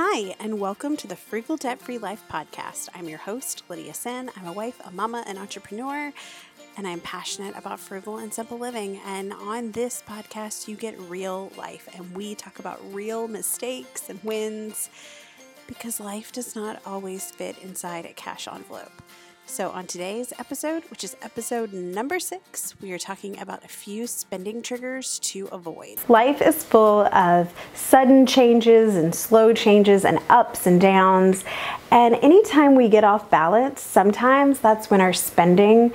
Hi, and welcome to the Frugal Debt Free Life podcast. I'm your host, Lydia Senn. I'm a wife, a mama, an entrepreneur, and I'm passionate about frugal and simple living. And on this podcast, you get real life, and we talk about real mistakes and wins because life does not always fit inside a cash envelope. So, on today's episode, which is episode number six, we are talking about a few spending triggers to avoid. Life is full of sudden changes and slow changes and ups and downs. And anytime we get off balance, sometimes that's when our spending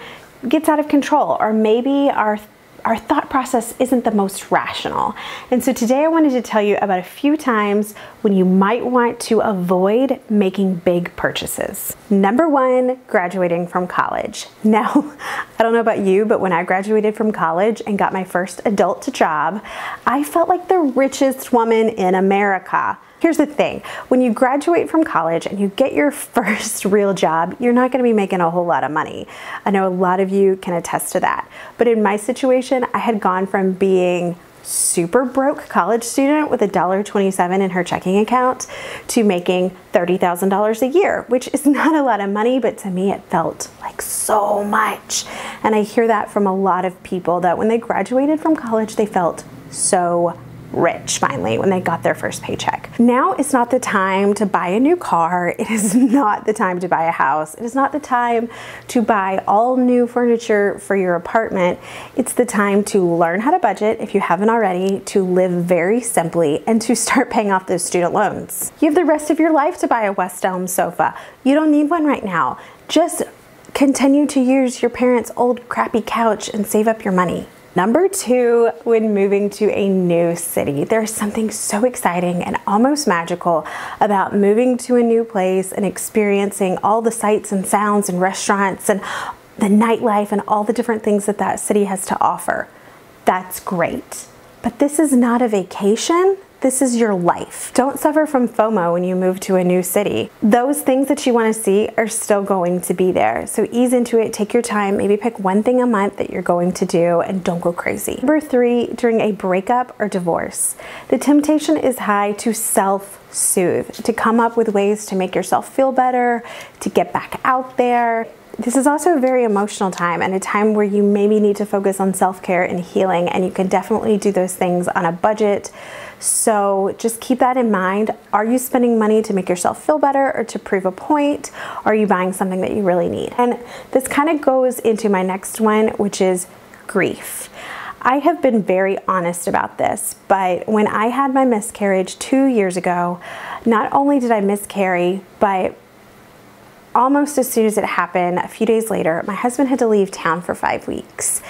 gets out of control, or maybe our our thought process isn't the most rational. And so today I wanted to tell you about a few times when you might want to avoid making big purchases. Number one, graduating from college. Now, I don't know about you, but when I graduated from college and got my first adult job, I felt like the richest woman in America. Here's the thing when you graduate from college and you get your first real job, you're not going to be making a whole lot of money. I know a lot of you can attest to that. But in my situation, I had gone from being super broke college student with a dollar 27 in her checking account to making $30,000 a year, which is not a lot of money, but to me it felt like so much. And I hear that from a lot of people that when they graduated from college, they felt so rich finally when they got their first paycheck. Now is not the time to buy a new car. It is not the time to buy a house. It is not the time to buy all new furniture for your apartment. It's the time to learn how to budget if you haven't already, to live very simply, and to start paying off those student loans. You have the rest of your life to buy a West Elm sofa. You don't need one right now. Just continue to use your parents' old crappy couch and save up your money. Number two, when moving to a new city, there's something so exciting and almost magical about moving to a new place and experiencing all the sights and sounds and restaurants and the nightlife and all the different things that that city has to offer. That's great. But this is not a vacation. This is your life. Don't suffer from FOMO when you move to a new city. Those things that you want to see are still going to be there. So ease into it, take your time, maybe pick one thing a month that you're going to do and don't go crazy. Number three, during a breakup or divorce, the temptation is high to self soothe, to come up with ways to make yourself feel better, to get back out there. This is also a very emotional time and a time where you maybe need to focus on self care and healing, and you can definitely do those things on a budget so just keep that in mind. Are you spending money to make yourself feel better or to prove a point? Are you buying something that you really need? And this kind of goes into my next one, which is grief. I have been very honest about this, but when I had my miscarriage two years ago, not only did I miscarry, but almost as soon as it happened, a few days later, my husband had to leave town for five weeks.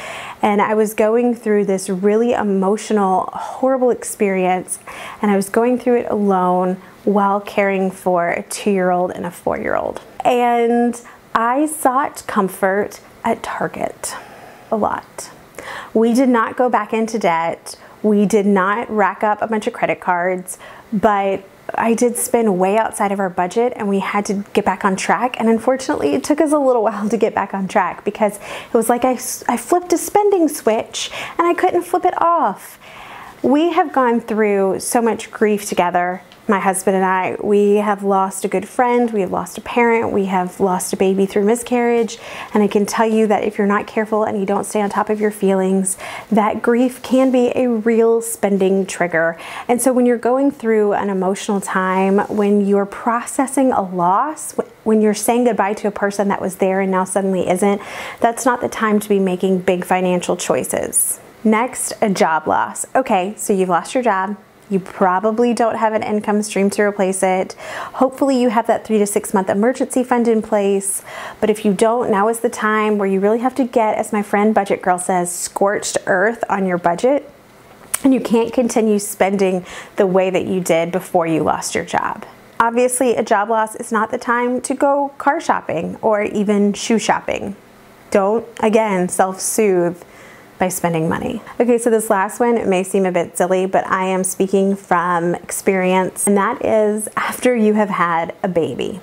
And I was going through this really emotional, horrible experience, and I was going through it alone while caring for a two year old and a four year old. And I sought comfort at Target a lot. We did not go back into debt. We did not rack up a bunch of credit cards, but I did spend way outside of our budget and we had to get back on track. And unfortunately, it took us a little while to get back on track because it was like I, I flipped a spending switch and I couldn't flip it off. We have gone through so much grief together my husband and I, we have lost a good friend, we have lost a parent, we have lost a baby through miscarriage. And I can tell you that if you're not careful and you don't stay on top of your feelings, that grief can be a real spending trigger. And so when you're going through an emotional time, when you're processing a loss, when you're saying goodbye to a person that was there and now suddenly isn't, that's not the time to be making big financial choices. Next, a job loss. Okay, so you've lost your job you probably don't have an income stream to replace it. Hopefully, you have that three to six month emergency fund in place. But if you don't, now is the time where you really have to get, as my friend Budget Girl says, scorched earth on your budget. And you can't continue spending the way that you did before you lost your job. Obviously, a job loss is not the time to go car shopping or even shoe shopping. Don't, again, self soothe by spending money. Okay, so this last one it may seem a bit silly, but I am speaking from experience, and that is after you have had a baby.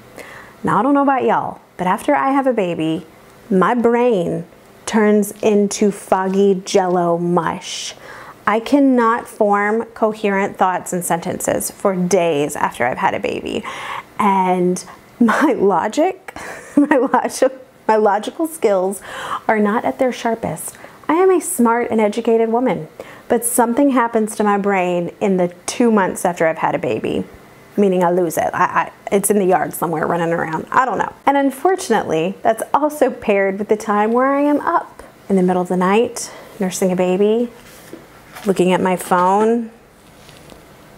Now, I don't know about y'all, but after I have a baby, my brain turns into foggy jello mush. I cannot form coherent thoughts and sentences for days after I've had a baby. And my logic, my logic, my logical skills are not at their sharpest. I am a smart and educated woman, but something happens to my brain in the two months after I've had a baby, meaning I lose it. I, I, it's in the yard somewhere running around. I don't know. And unfortunately, that's also paired with the time where I am up in the middle of the night, nursing a baby, looking at my phone,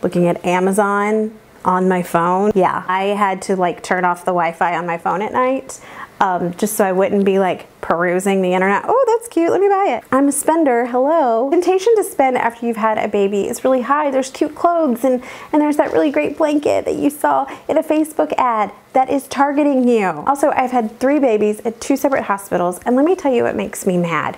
looking at Amazon on my phone. Yeah, I had to like turn off the Wi Fi on my phone at night um, just so I wouldn't be like perusing the internet. Oh, that's cute. Let me buy it. I'm a spender. Hello. Temptation to spend after you've had a baby is really high. There's cute clothes and, and there's that really great blanket that you saw in a Facebook ad that is targeting you. Also, I've had three babies at two separate hospitals, and let me tell you what makes me mad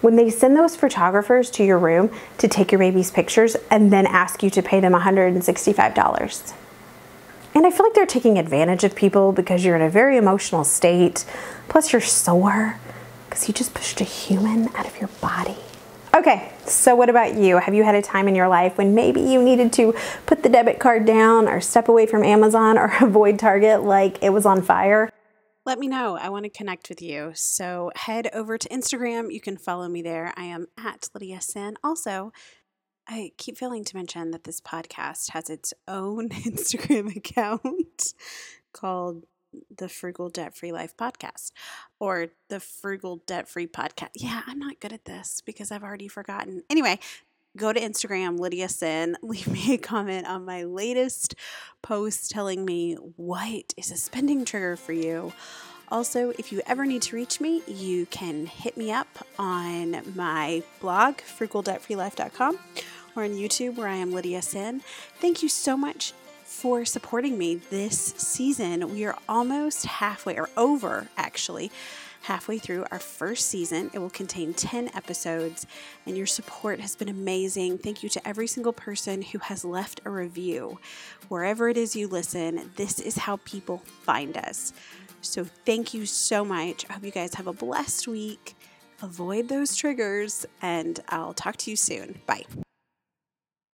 when they send those photographers to your room to take your baby's pictures and then ask you to pay them $165. And I feel like they're taking advantage of people because you're in a very emotional state. Plus, you're sore because you just pushed a human out of your body. Okay, so what about you? Have you had a time in your life when maybe you needed to put the debit card down or step away from Amazon or avoid Target like it was on fire? let me know. I want to connect with you. So head over to Instagram. You can follow me there. I am at Lydia Senn. Also, I keep failing to mention that this podcast has its own Instagram account called the Frugal Debt Free Life Podcast or the Frugal Debt Free Podcast. Yeah, I'm not good at this because I've already forgotten. Anyway, go to Instagram, Lydia Senn, leave me a comment on my latest post telling me what is a spending trigger for you. Also, if you ever need to reach me, you can hit me up on my blog, frugaldebtfreelife.com, or on YouTube, where I am Lydia Senn. Thank you so much for supporting me this season. We are almost halfway, or over actually, halfway through our first season. It will contain 10 episodes, and your support has been amazing. Thank you to every single person who has left a review. Wherever it is you listen, this is how people find us. So, thank you so much. I hope you guys have a blessed week. Avoid those triggers, and I'll talk to you soon. Bye.